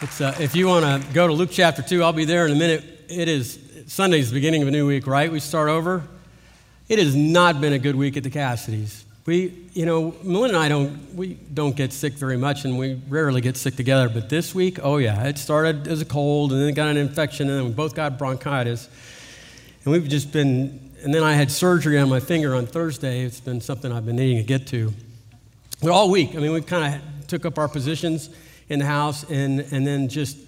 Uh, if you want to go to Luke chapter 2, I'll be there in a minute. It is Sunday's beginning of a new week, right? We start over. It has not been a good week at the Cassidys. We, you know, Melinda and I don't, we don't get sick very much, and we rarely get sick together. But this week, oh yeah, it started as a cold, and then it got an infection, and then we both got bronchitis. And we've just been, and then I had surgery on my finger on Thursday. It's been something I've been needing to get to. But all week, I mean, we kind of took up our positions in the house and, and then just,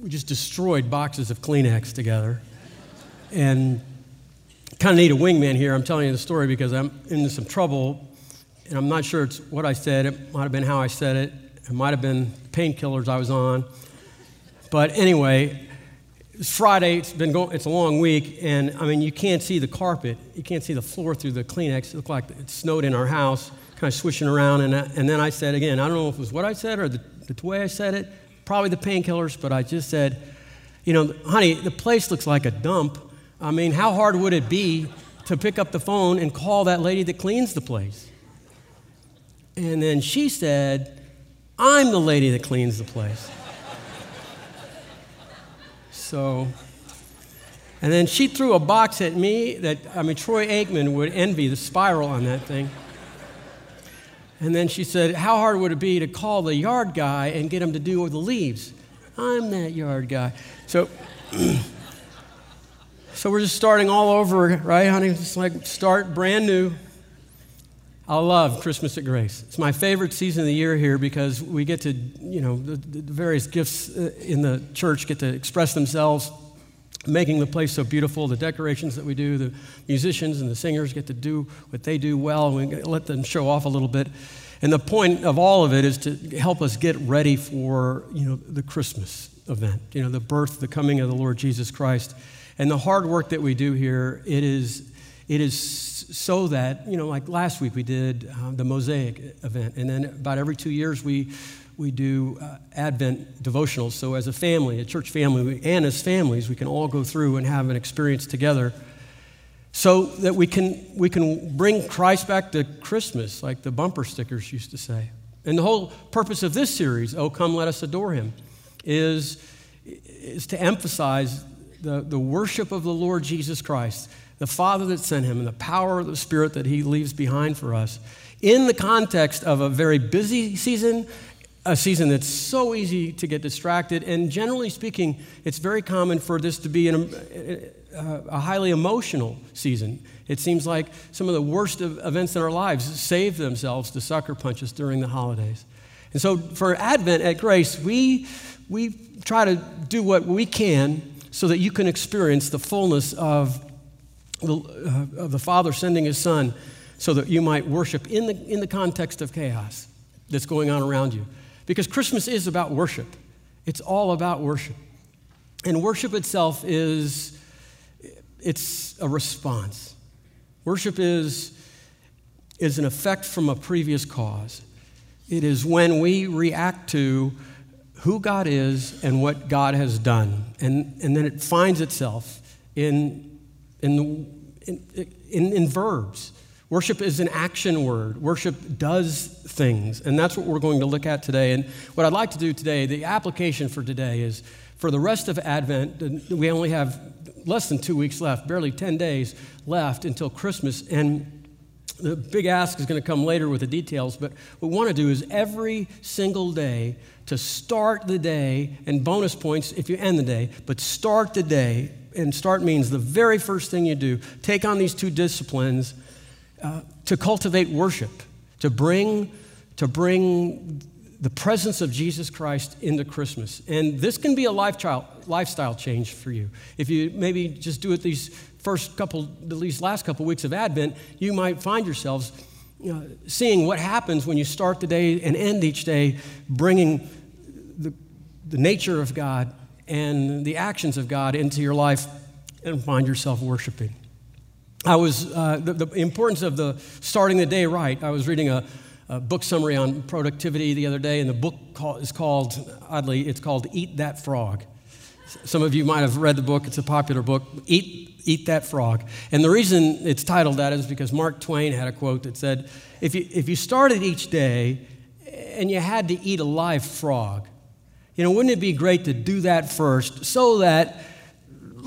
we just destroyed boxes of Kleenex together. And kind of need a wingman here. I'm telling you the story because I'm into some trouble, and I'm not sure it's what I said. It might have been how I said it. It might have been painkillers I was on. But anyway, it's Friday. It's been going. It's a long week, and I mean, you can't see the carpet. You can't see the floor through the Kleenex. It looked like it snowed in our house, kind of swishing around. And, and then I said again, I don't know if it was what I said or the the way I said it, probably the painkillers, but I just said, you know, honey, the place looks like a dump. I mean, how hard would it be to pick up the phone and call that lady that cleans the place? And then she said, I'm the lady that cleans the place. so, and then she threw a box at me that, I mean, Troy Aikman would envy the spiral on that thing. And then she said, How hard would it be to call the yard guy and get him to do the leaves? I'm that yard guy. So, so we're just starting all over, right, honey? Just like start brand new. I love Christmas at Grace. It's my favorite season of the year here because we get to, you know, the, the various gifts uh, in the church get to express themselves making the place so beautiful. The decorations that we do, the musicians and the singers get to do what they do well, and we let them show off a little bit. And the point of all of it is to help us get ready for you know the Christmas event, you know the birth, the coming of the Lord Jesus Christ, and the hard work that we do here. It is it is so that you know like last week we did uh, the Mosaic event, and then about every two years we we do uh, Advent devotionals. So, as a family, a church family, and as families, we can all go through and have an experience together so that we can, we can bring Christ back to Christmas, like the bumper stickers used to say. And the whole purpose of this series, Oh Come Let Us Adore Him, is, is to emphasize the, the worship of the Lord Jesus Christ, the Father that sent Him, and the power of the Spirit that He leaves behind for us in the context of a very busy season a season that's so easy to get distracted. And generally speaking, it's very common for this to be an, a, a highly emotional season. It seems like some of the worst of events in our lives save themselves to sucker punches during the holidays. And so for Advent at Grace, we, we try to do what we can so that you can experience the fullness of the, uh, of the Father sending His Son so that you might worship in the, in the context of chaos that's going on around you. Because Christmas is about worship, it's all about worship. And worship itself is it's a response. Worship is, is an effect from a previous cause. It is when we react to who God is and what God has done. And, and then it finds itself in, in, in, in, in verbs. Worship is an action word. Worship does things. And that's what we're going to look at today. And what I'd like to do today, the application for today is for the rest of Advent, we only have less than two weeks left, barely 10 days left until Christmas. And the big ask is going to come later with the details. But what we want to do is every single day to start the day, and bonus points if you end the day, but start the day. And start means the very first thing you do. Take on these two disciplines uh, to cultivate worship, to bring, to bring the presence of Jesus Christ into Christmas. And this can be a lifestyle, lifestyle change for you. If you maybe just do it these first couple, these last couple weeks of Advent, you might find yourselves you know, seeing what happens when you start the day and end each day bringing the, the nature of God and the actions of God into your life and find yourself worshiping. I was, uh, the, the, importance of the starting the day right. I was reading a, a, book summary on productivity the other day, and the book call, is called, oddly, it's called Eat That Frog. Some of you might have read the book, it's a popular book. Eat, Eat That Frog. And the reason it's titled that is because Mark Twain had a quote that said, if you, if you started each day and you had to eat a live frog, You know, wouldn't it be great to do that first so that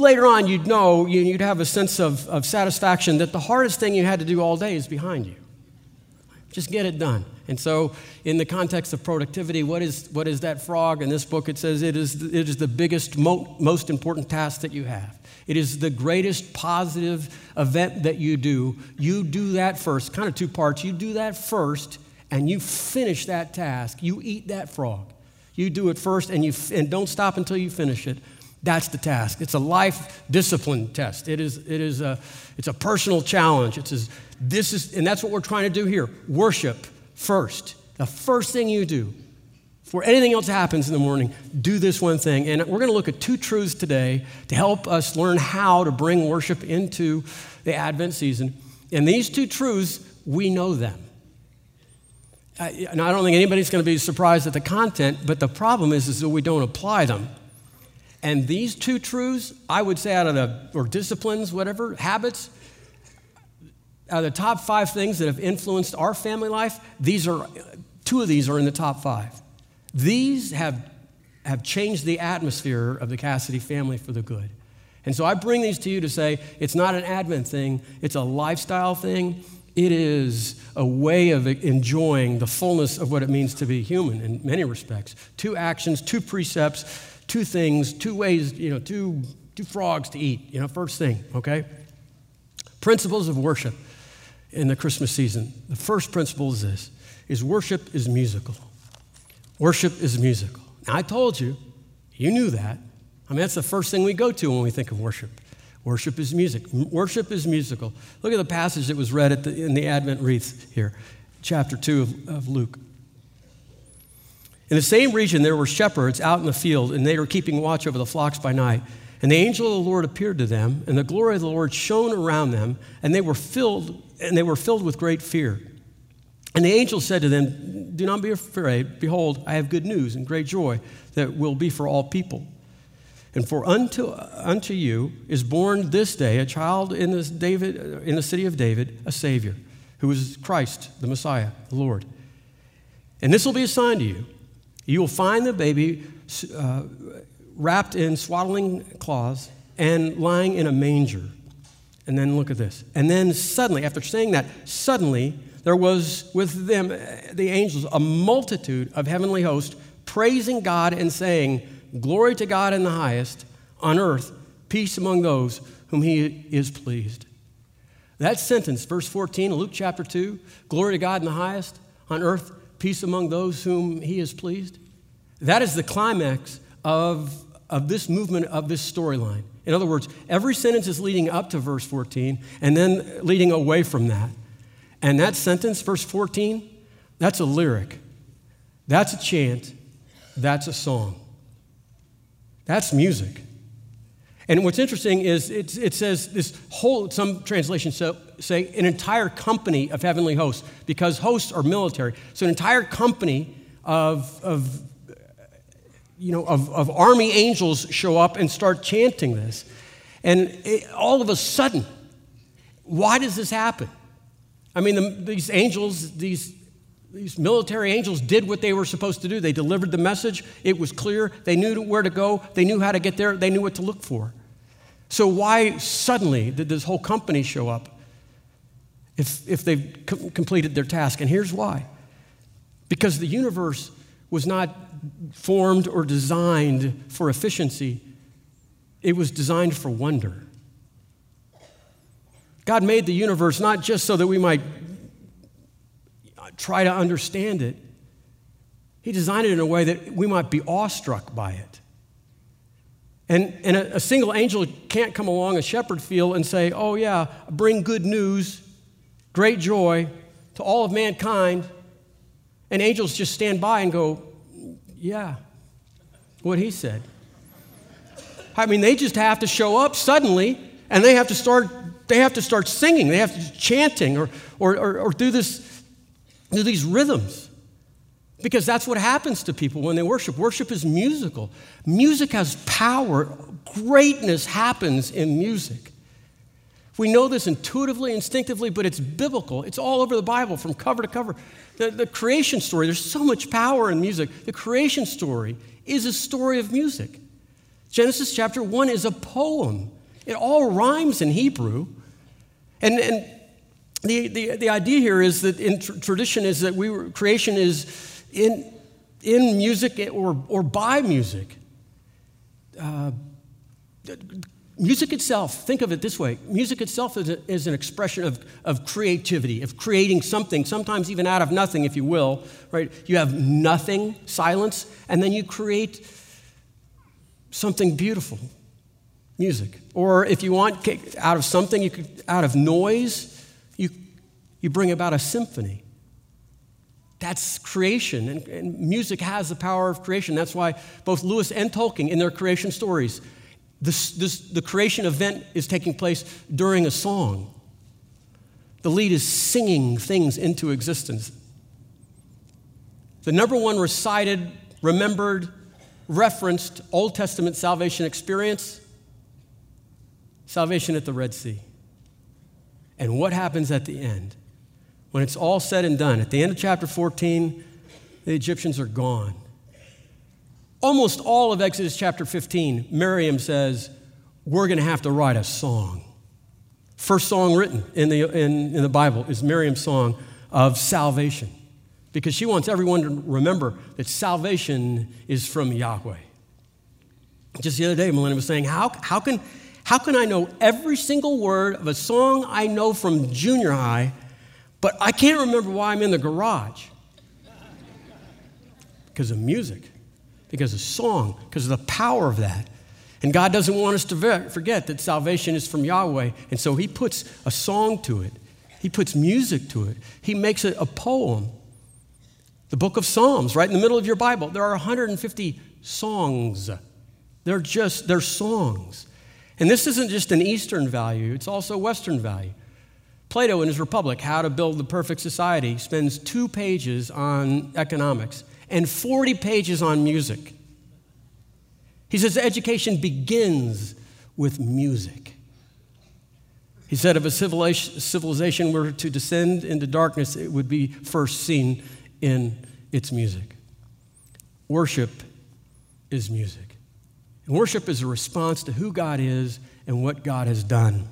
later on you'd know, you'd have a sense of, of satisfaction that the hardest thing you had to do all day is behind you? Just get it done. And so, in the context of productivity, what is, what is that frog? In this book, it says it is, it is the biggest, mo- most important task that you have. It is the greatest positive event that you do. You do that first, kind of two parts. You do that first, and you finish that task. You eat that frog. You do it first, and, you, and don't stop until you finish it. That's the task. It's a life discipline test. It is, it is a, it's a personal challenge. It's a, this is, and that's what we're trying to do here. Worship first. The first thing you do before anything else happens in the morning, do this one thing. And we're going to look at two truths today to help us learn how to bring worship into the Advent season. And these two truths, we know them. And I don't think anybody's going to be surprised at the content, but the problem is, is that we don't apply them. And these two truths, I would say, out of the, or disciplines, whatever, habits, out of the top five things that have influenced our family life, these are, two of these are in the top five. These have, have changed the atmosphere of the Cassidy family for the good. And so I bring these to you to say it's not an Advent thing, it's a lifestyle thing. It is a way of enjoying the fullness of what it means to be human in many respects. Two actions, two precepts, two things, two ways, you know, two, two frogs to eat, you know, first thing, okay? Principles of worship in the Christmas season. The first principle is this is worship is musical. Worship is musical. Now I told you, you knew that. I mean that's the first thing we go to when we think of worship. Worship is music. Worship is musical. Look at the passage that was read the, in the Advent wreath here, chapter 2 of, of Luke. In the same region, there were shepherds out in the field, and they were keeping watch over the flocks by night. And the angel of the Lord appeared to them, and the glory of the Lord shone around them, and they were filled, and they were filled with great fear. And the angel said to them, Do not be afraid. Behold, I have good news and great joy that will be for all people. And for unto, unto you is born this day a child in, this David, in the city of David, a Savior, who is Christ, the Messiah, the Lord. And this will be a sign to you. You will find the baby uh, wrapped in swaddling cloths and lying in a manger. And then look at this. And then suddenly, after saying that, suddenly there was with them, the angels, a multitude of heavenly hosts praising God and saying, Glory to God in the highest, on earth, peace among those whom he is pleased. That sentence, verse 14, Luke chapter 2, glory to God in the highest, on earth, peace among those whom he is pleased. That is the climax of, of this movement, of this storyline. In other words, every sentence is leading up to verse 14 and then leading away from that. And that sentence, verse 14, that's a lyric, that's a chant, that's a song. That's music. And what's interesting is it, it says this whole, some translations say an entire company of heavenly hosts, because hosts are military. So an entire company of, of you know, of, of army angels show up and start chanting this. And it, all of a sudden, why does this happen? I mean, the, these angels, these, these military angels did what they were supposed to do. They delivered the message. It was clear. They knew where to go. They knew how to get there. They knew what to look for. So, why suddenly did this whole company show up if, if they've co- completed their task? And here's why because the universe was not formed or designed for efficiency, it was designed for wonder. God made the universe not just so that we might try to understand it, He designed it in a way that we might be awestruck by it. And, and a, a single angel can't come along a shepherd field and say, Oh, yeah, bring good news, great joy to all of mankind. And angels just stand by and go, yeah, what he said. I mean, they just have to show up suddenly and they have to start, they have to start singing, they have to chanting or, or, or, or do, this, do these rhythms. Because that's what happens to people when they worship. Worship is musical. Music has power. Greatness happens in music. We know this intuitively, instinctively, but it's biblical. It's all over the Bible from cover to cover. The, the creation story, there's so much power in music. The creation story is a story of music. Genesis chapter 1 is a poem. It all rhymes in Hebrew. And, and the, the, the idea here is that in tr- tradition is that we were, creation is in, in music or, or by music. Uh, music itself, think of it this way music itself is, a, is, an expression of, of creativity, of creating something, sometimes even out of nothing, if you will, right? You have nothing, silence, and then you create something beautiful, music. Or if you want out of something, you could, out of noise, you, you bring about a symphony. That's creation, and, and music has the power of creation. That's why both Lewis and Tolkien, in their creation stories, this, this, the creation event is taking place during a song. The lead is singing things into existence. The number one recited, remembered, referenced Old Testament salvation experience salvation at the Red Sea. And what happens at the end? When it's all said and done, at the end of chapter 14, the Egyptians are gone. Almost all of Exodus chapter 15, Miriam says, We're going to have to write a song. First song written in the, in, in the Bible is Miriam's song of salvation because she wants everyone to remember that salvation is from Yahweh. Just the other day, Melinda was saying, How, how, can, how can I know every single word of a song I know from junior high, but I can't remember why I'm in the garage? Because of music, because of song, because of the power of that. And God doesn't want us to forget that salvation is from Yahweh, and so He puts a song to it, He puts music to it, He makes it a poem. The book of Psalms, right in the middle of your Bible, there are 150 songs. They're just, they're songs. And this isn't just an Eastern value, it's also Western value. Plato, in his Republic, How to Build the Perfect Society, spends two pages on economics and 40 pages on music. He says education begins with music. He said if a civilization were to descend into darkness, it would be first seen in its music. Worship is music. And worship is a response to who God is and what God has done.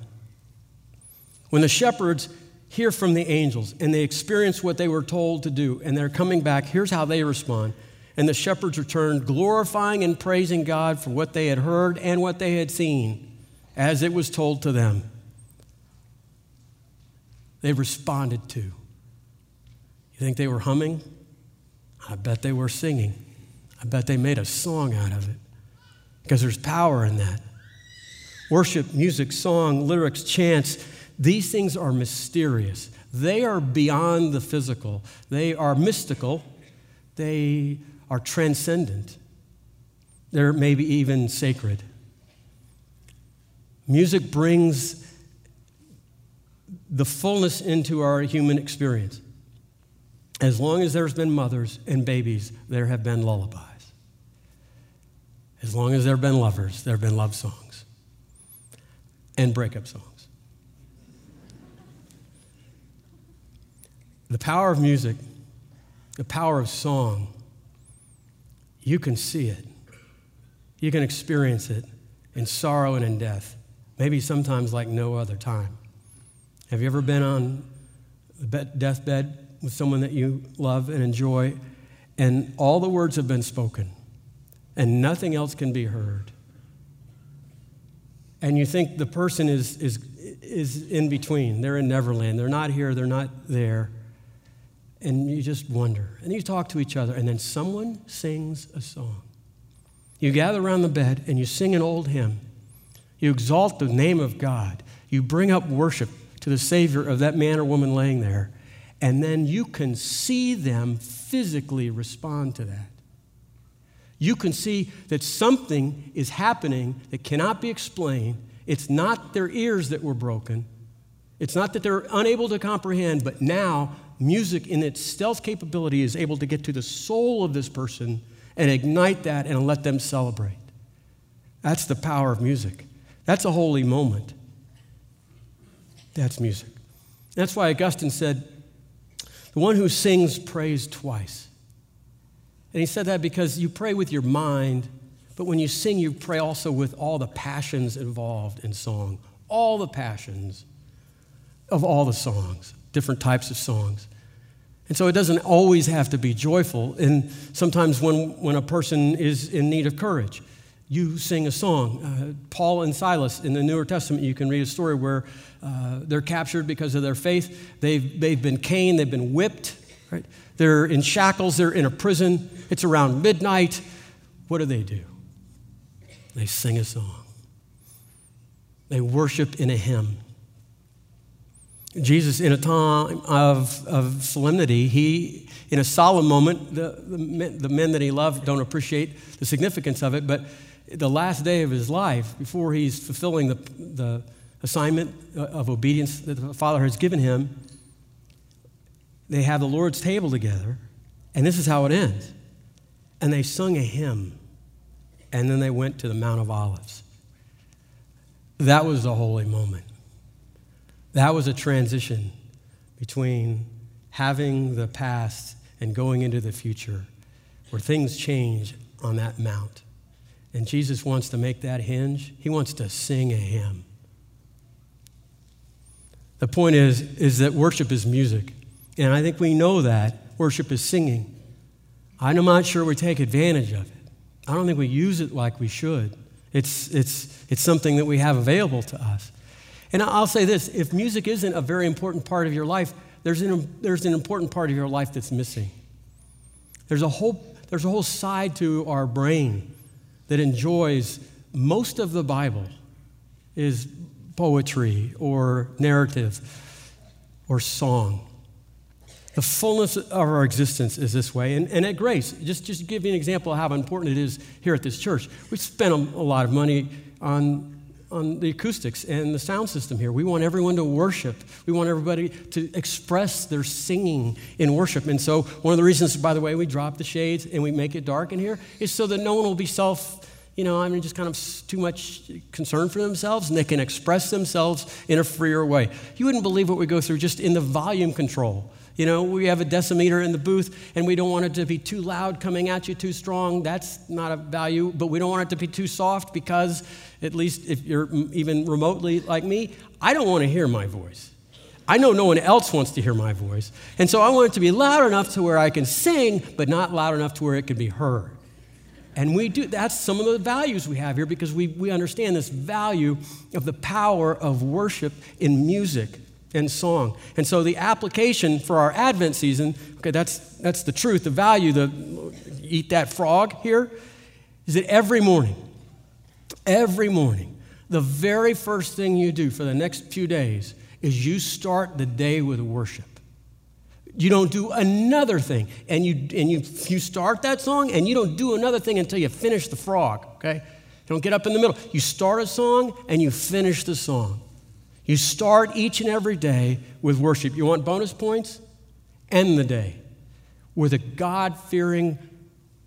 When the shepherds hear from the angels and they experience what they were told to do and they're coming back, here's how they respond. And the shepherds returned, glorifying and praising God for what they had heard and what they had seen, as it was told to them. They responded to. You think they were humming? I bet they were singing. I bet they made a song out of it because there's power in that. Worship, music, song, lyrics, chants, these things are mysterious. They are beyond the physical, they are mystical, they are transcendent, they're maybe even sacred. Music brings the fullness into our human experience. As long as there's been mothers and babies, there have been lullabies. As long as there have been lovers, there have been love songs and breakup songs. The power of music, the power of song, you can see it. You can experience it in sorrow and in death, maybe sometimes like no other time. Have you ever been on the deathbed with someone that you love and enjoy, and all the words have been spoken? and nothing else can be heard. And you think the person is, is, is in between. They're in Neverland. They're not here, they're not there. And you just wonder. And you talk to each other, and then someone sings a song. You gather around the bed and you sing an old hymn. You exalt the name of God. You bring up worship to the Savior of that man or woman laying there. And then you can see them physically respond to that you can see that something is happening that cannot be explained. It's not their ears that were broken, it's not that they're unable to comprehend, but now music, in its stealth capability, is able to get to the soul of this person and ignite that and let them celebrate. That's the power of music. That's a holy moment. That's music. That's why Augustine said, the one who sings prays twice. And he said that because you pray with your mind, but when you sing, you pray also with all the passions involved in song, all the passions of all the songs, different types of songs. And so it doesn't always have to be joyful. And sometimes when, when a person is in need of courage, you sing a song. Uh, Paul and Silas in the Newer Testament, you can read a story where uh, they're captured because of their faith. They've, they've been caned, they've been whipped, right? They're in shackles, they're in a prison. It's around midnight. What do they do? They sing a song, they worship in a hymn. Jesus, in a time of, of solemnity, he, in a solemn moment, the, the men, the men that he loved don't appreciate the significance of it, but the last day of his life, before he's fulfilling the, the assignment uh, of obedience that the Father has given him, they have the Lord's table together, and this is how it ends. And they sung a hymn, and then they went to the Mount of Olives. That was a holy moment. That was a transition between having the past and going into the future where things change on that mount. And Jesus wants to make that hinge. He wants to sing a hymn. The point is, is that worship is music. And I think we know that. Worship is singing. I'm not sure we take advantage of it. I don't think we use it like we should. It's, it's, it's something that we have available to us. And I'll say this if music isn't a very important part of your life, there's an, there's an important part of your life that's missing. There's a, whole, there's a whole side to our brain that enjoys most of the Bible is poetry or narrative or song. The fullness of our existence is this way. And, and at Grace, just, just to give you an example of how important it is here at this church, we spent a, a lot of money on on the acoustics and the sound system here. We want everyone to worship. We want everybody to express their singing in worship. And so, one of the reasons, by the way, we drop the shades and we make it dark in here is so that no one will be self, you know, I mean, just kind of too much concern for themselves and they can express themselves in a freer way. You wouldn't believe what we go through just in the volume control. You know, we have a decimeter in the booth and we don't want it to be too loud coming at you, too strong. That's not a value, but we don't want it to be too soft because, at least if you're even remotely like me, I don't want to hear my voice. I know no one else wants to hear my voice. And so I want it to be loud enough to where I can sing, but not loud enough to where it can be heard. And we do, that's some of the values we have here because we, we understand this value of the power of worship in music and song. And so the application for our Advent season, okay, that's, that's the truth, the value, the eat that frog here, is that every morning, every morning, the very first thing you do for the next few days is you start the day with worship. You don't do another thing. And you, and you, you start that song and you don't do another thing until you finish the frog, okay? Don't get up in the middle. You start a song and you finish the song. You start each and every day with worship. You want bonus points? End the day with a God fearing,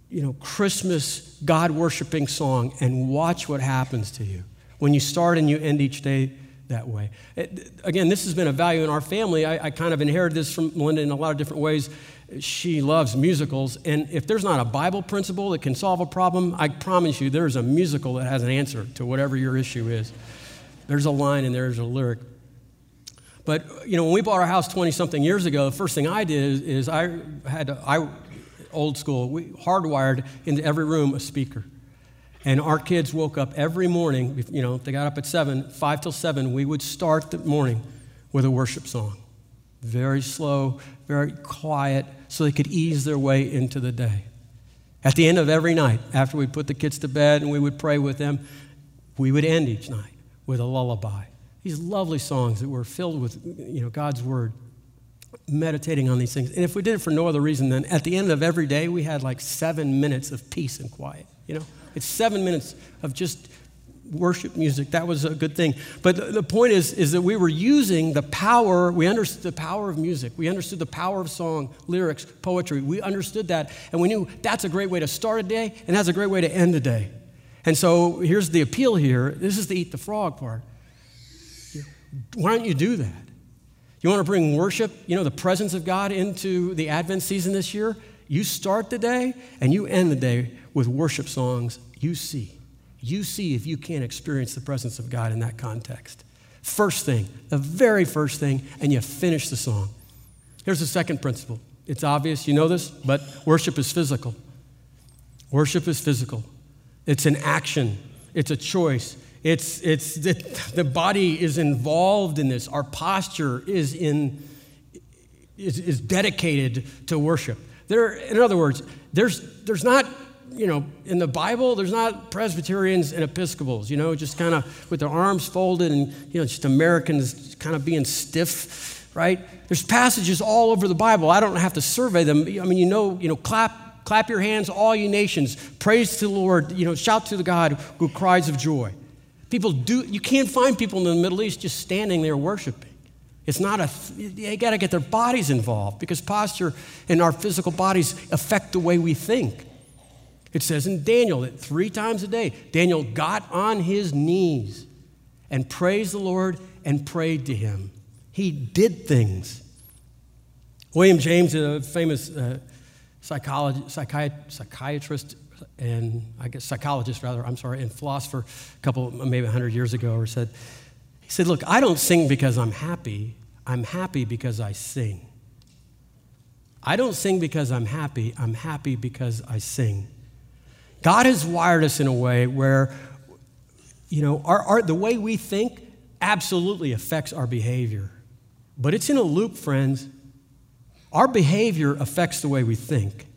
you know, Christmas God worshiping song and watch what happens to you when you start and you end each day that way. It, again, this has been a value in our family. I, I kind of inherited this from Melinda in a lot of different ways. She loves musicals, and if there's not a Bible principle that can solve a problem, I promise you there's a musical that has an answer to whatever your issue is. There's a line and there's a lyric. But, you know, when we bought our house 20 something years ago, the first thing I did is, is I had, to, I, old school, we hardwired into every room a speaker. And our kids woke up every morning, you know, they got up at 7, 5 till 7, we would start the morning with a worship song. Very slow, very quiet, so they could ease their way into the day. At the end of every night, after we put the kids to bed and we would pray with them, we would end each night with a lullaby. These lovely songs that were filled with you know, God's word, meditating on these things. And if we did it for no other reason, then at the end of every day, we had like seven minutes of peace and quiet. You know, it's seven minutes of just worship music. That was a good thing. But the point is, is that we were using the power, we understood the power of music. We understood the power of song, lyrics, poetry. We understood that. And we knew that's a great way to start a day, and that's a great way to end a day. And so here's the appeal here. This is the eat the frog part. Why don't you do that? You want to bring worship, you know, the presence of God into the Advent season this year? you start the day and you end the day with worship songs, you see. You see if you can't experience the presence of God in that context. First thing, the very first thing, and you finish the song. Here's the second principle. It's obvious, you know this, but worship is physical. Worship is physical. It's an action, it's a choice. It's, it's the, the body is involved in this. Our posture is, in, is, is dedicated to worship. There, in other words, there's, there's not, you know, in the Bible, there's not Presbyterians and Episcopals, you know, just kind of with their arms folded and, you know, just Americans kind of being stiff, right? There's passages all over the Bible. I don't have to survey them. I mean, you know, you know, clap, clap your hands, all you nations. Praise to the Lord. You know, shout to the God who cries of joy. People do, you can't find people in the Middle East just standing there worshiping. It's not a, they got to get their bodies involved because posture and our physical bodies affect the way we think. It says in Daniel that three times a day, Daniel got on his knees and praised the Lord and prayed to him. He did things. William James, a famous uh, psychiatrist and I guess psychologist rather, I'm sorry, and philosopher a couple, maybe 100 years ago, or said, he said, Look, I don't sing because I'm happy. I'm happy because I sing. I don't sing because I'm happy. I'm happy because I sing. God has wired us in a way where, you know, our, our, the way we think absolutely affects our behavior. But it's in a loop, friends. Our behavior affects the way we think.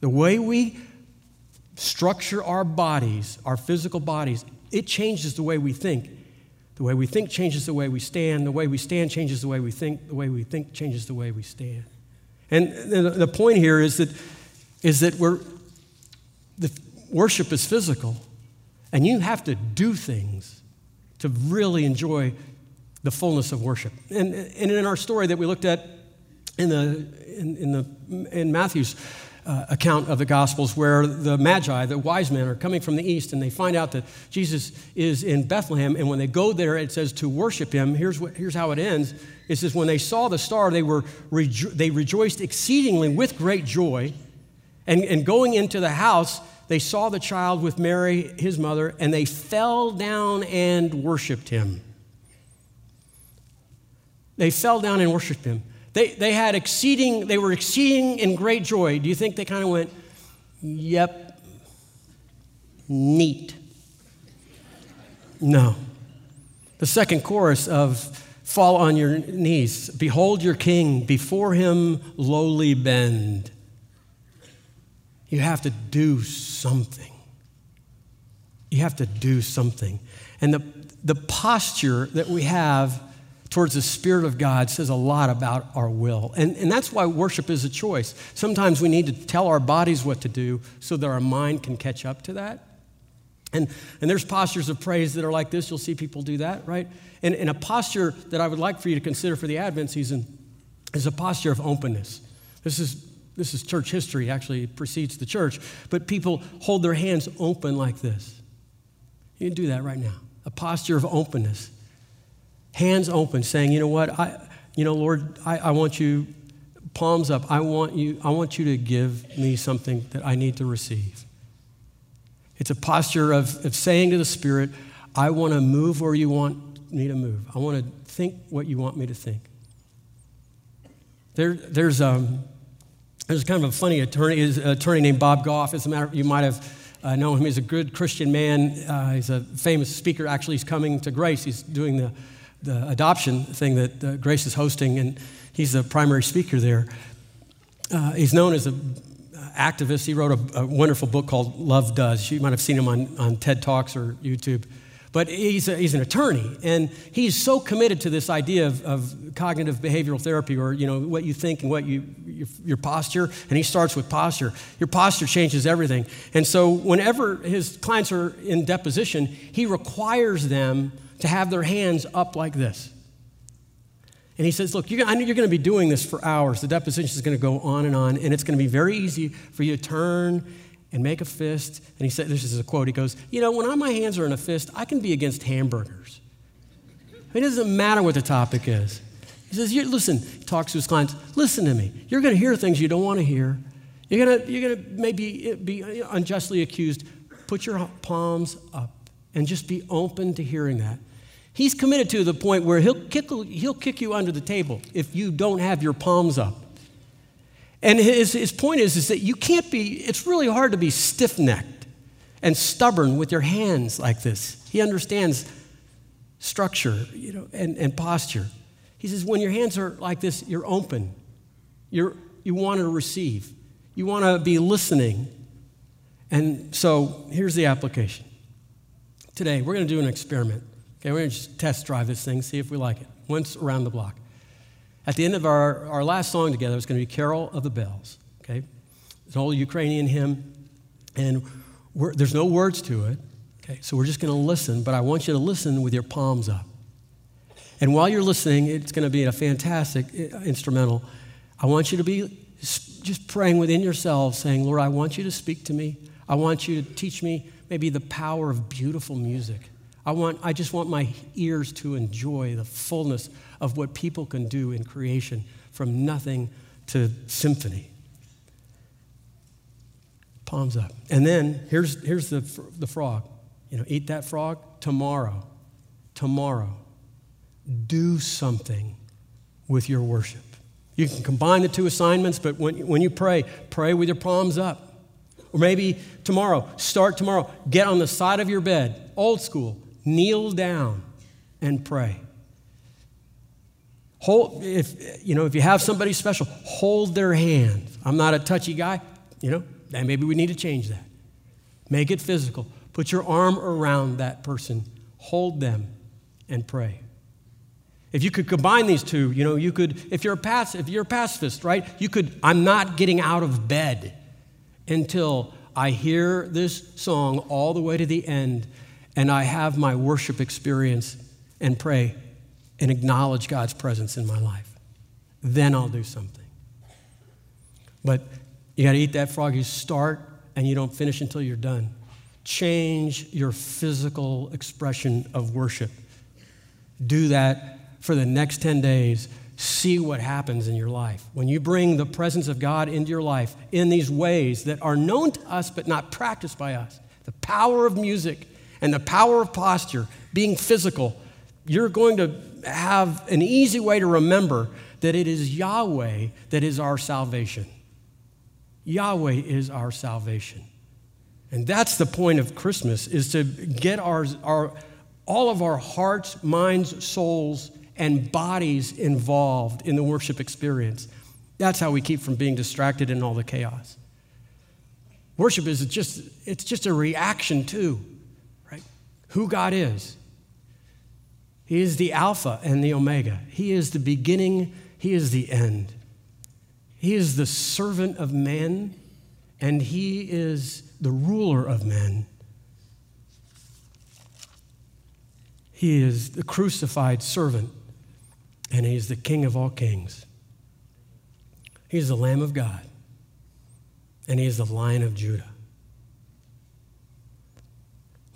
The way we structure our bodies, our physical bodies, it changes the way we think. The way we think changes the way we stand. The way we stand changes the way we think. The way we think changes the way we stand. And the point here is that, is that we're, the worship is physical, and you have to do things to really enjoy the fullness of worship. And, and in our story that we looked at in, the, in, in, the, in Matthew's uh, account of the Gospels where the Magi, the wise men, are coming from the east and they find out that Jesus is in Bethlehem. And when they go there, it says to worship him. Here's, what, here's how it ends it says, When they saw the star, they, were rejo- they rejoiced exceedingly with great joy. And, and going into the house, they saw the child with Mary, his mother, and they fell down and worshiped him. They fell down and worshiped him. They, they had exceeding, they were exceeding in great joy. Do you think they kind of went, yep, neat? No. The second chorus of Fall on your knees, behold your king, before him lowly bend. You have to do something. You have to do something. And the, the posture that we have towards the Spirit of God says a lot about our will. And, and that's why worship is a choice. Sometimes we need to tell our bodies what to do so that our mind can catch up to that. And, and there's postures of praise that are like this. You'll see people do that, right? And, and a posture that I would like for you to consider for the Advent season is a posture of openness. This is, this is church history, actually, it precedes the church. But people hold their hands open like this. You can do that right now. A posture of openness hands open, saying, you know what, I, you know, Lord, I, I want you, palms up, I want you, I want you to give me something that I need to receive. It's a posture of, of saying to the Spirit, I want to move where you want me to move. I want to think what you want me to think. There, there's, um, there's kind of a funny attorney, attorney named Bob Goff. As a matter, you might have uh, known him. He's a good Christian man. Uh, he's a famous speaker. Actually, he's coming to Grace. He's doing the the adoption thing that uh, Grace is hosting, and he's the primary speaker there. Uh, he's known as an activist. He wrote a, a, wonderful book called Love Does. You might have seen him on, on TED Talks or YouTube. But he's, a, he's an attorney, and he's so committed to this idea of, of, cognitive behavioral therapy, or you know what you think and what you your, your, posture. And he starts with posture. Your posture changes everything. And so, whenever his clients are in deposition, he requires them to have their hands up like this. And he says, Look, you're, I know you're going to be doing this for hours. The deposition is going to go on and on, and it's going to be very easy for you to turn and make a fist. And he said, This is a quote. He goes, You know, when my hands are in a fist, I can be against hamburgers. It doesn't matter what the topic is. He says, Listen, he talks to his clients, listen to me. You're going to hear things you don't want to hear. You're going you're gonna maybe be unjustly accused. Put your palms up and just be open to hearing that. He's committed to the point where he'll kick, he'll kick you under the table if you don't have your palms up. And his, his point is, is that you can't be, it's really hard to be stiff necked and stubborn with your hands like this. He understands structure you know, and, and posture. He says, when your hands are like this, you're open. You're, you want to receive. You want to be listening. And so here's the application. Today, we're going to do an experiment. Okay, we're going to just test drive this thing, see if we like it. Once around the block. At the end of our, our last song together, it's going to be Carol of the Bells. Okay? It's an old Ukrainian hymn, and there's no words to it. Okay, so we're just going to listen, but I want you to listen with your palms up. And while you're listening, it's going to be a fantastic uh, instrumental. I want you to be just praying within yourselves, saying, Lord, I want you to speak to me. I want you to teach me maybe the power of beautiful music. I, want, I just want my ears to enjoy the fullness of what people can do in creation from nothing to symphony. Palms up. And then here's, here's the, the frog. You know, eat that frog tomorrow. Tomorrow. Do something with your worship. You can combine the two assignments, but when, when you pray, pray with your palms up. Or maybe tomorrow, start tomorrow. Get on the side of your bed, old school, kneel down and pray. Hold, if, you know, if you have somebody special, hold their hand. I'm not a touchy guy, you know, and maybe we need to change that. Make it physical. Put your arm around that person, hold them, and pray. If you could combine these two, you know, you could, if you're a pac- if you're a pacifist, right, you could, I'm not getting out of bed until I hear this song all the way to the end and I have my worship experience and pray and acknowledge God's presence in my life. Then I'll do something. But you got to eat that frog. You start and you don't finish until you're done. Change your physical expression of worship. Do that for the next 10 days see what happens in your life. When you bring the presence of God into your life in these ways that are known to us but not practiced by us, the power of music and the power of posture, being physical, you're going to have an easy way to remember that it is Yahweh that is our salvation. Yahweh is our salvation. And that's the point of Christmas is to get our, our all of our hearts, minds, souls and bodies involved in the worship experience. That's how we keep from being distracted in all the chaos. Worship is just, it's just a reaction to, right? Who God is. He is the Alpha and the Omega. He is the beginning, He is the end. He is the servant of men, and He is the ruler of men. He is the crucified servant and he's the King of all kings. He's the Lamb of God, and he is the Lion of Judah.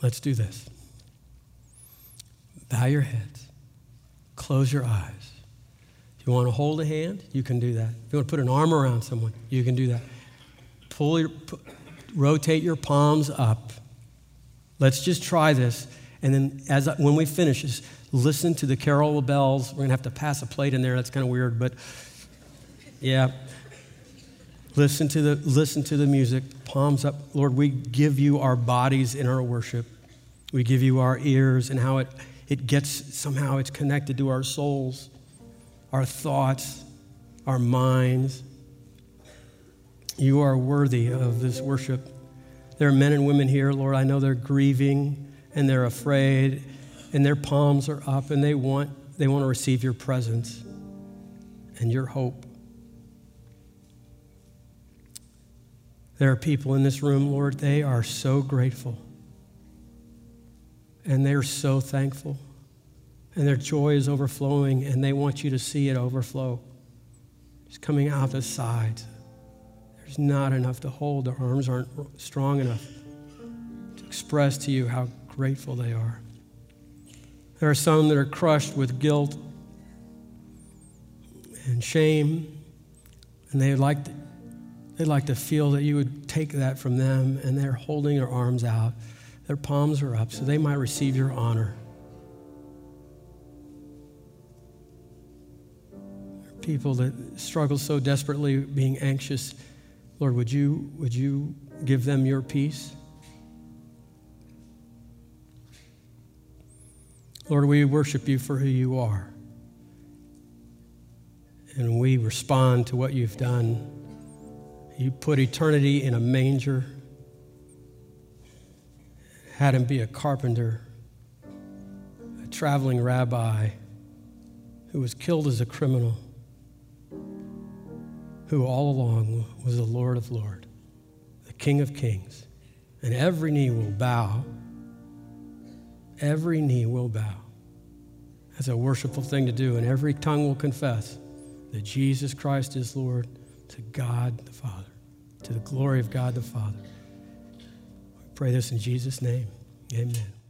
Let's do this. Bow your heads, close your eyes. If you want to hold a hand, you can do that. If you want to put an arm around someone, you can do that. Pull your, rotate your palms up. Let's just try this. And then as when we finish, just listen to the carol bells. We're going to have to pass a plate in there. That's kind of weird, but yeah. Listen to the listen to the music. Palms up. Lord, we give you our bodies in our worship. We give you our ears and how it it gets somehow it's connected to our souls, our thoughts, our minds. You are worthy of this worship. There are men and women here, Lord, I know they're grieving and they're afraid and their palms are up and they want, they want to receive your presence and your hope. There are people in this room, Lord, they are so grateful and they're so thankful and their joy is overflowing and they want you to see it overflow. It's coming out the sides. There's not enough to hold, their arms aren't strong enough to express to you how grateful they are. There are some that are crushed with guilt and shame, and they like They'd like to feel that you would take that from them and they're holding their arms out. Their palms are up so they might receive your honor. People that struggle so desperately being anxious, Lord, would you, would you give them your peace? Lord, we worship you for who you are. And we respond to what you've done. You put eternity in a manger, had him be a carpenter, a traveling rabbi who was killed as a criminal, who all along was the Lord of Lords, the King of Kings. And every knee will bow. Every knee will bow. That's a worshipful thing to do, and every tongue will confess that Jesus Christ is Lord to God the Father, to the glory of God the Father. We pray this in Jesus' name. Amen.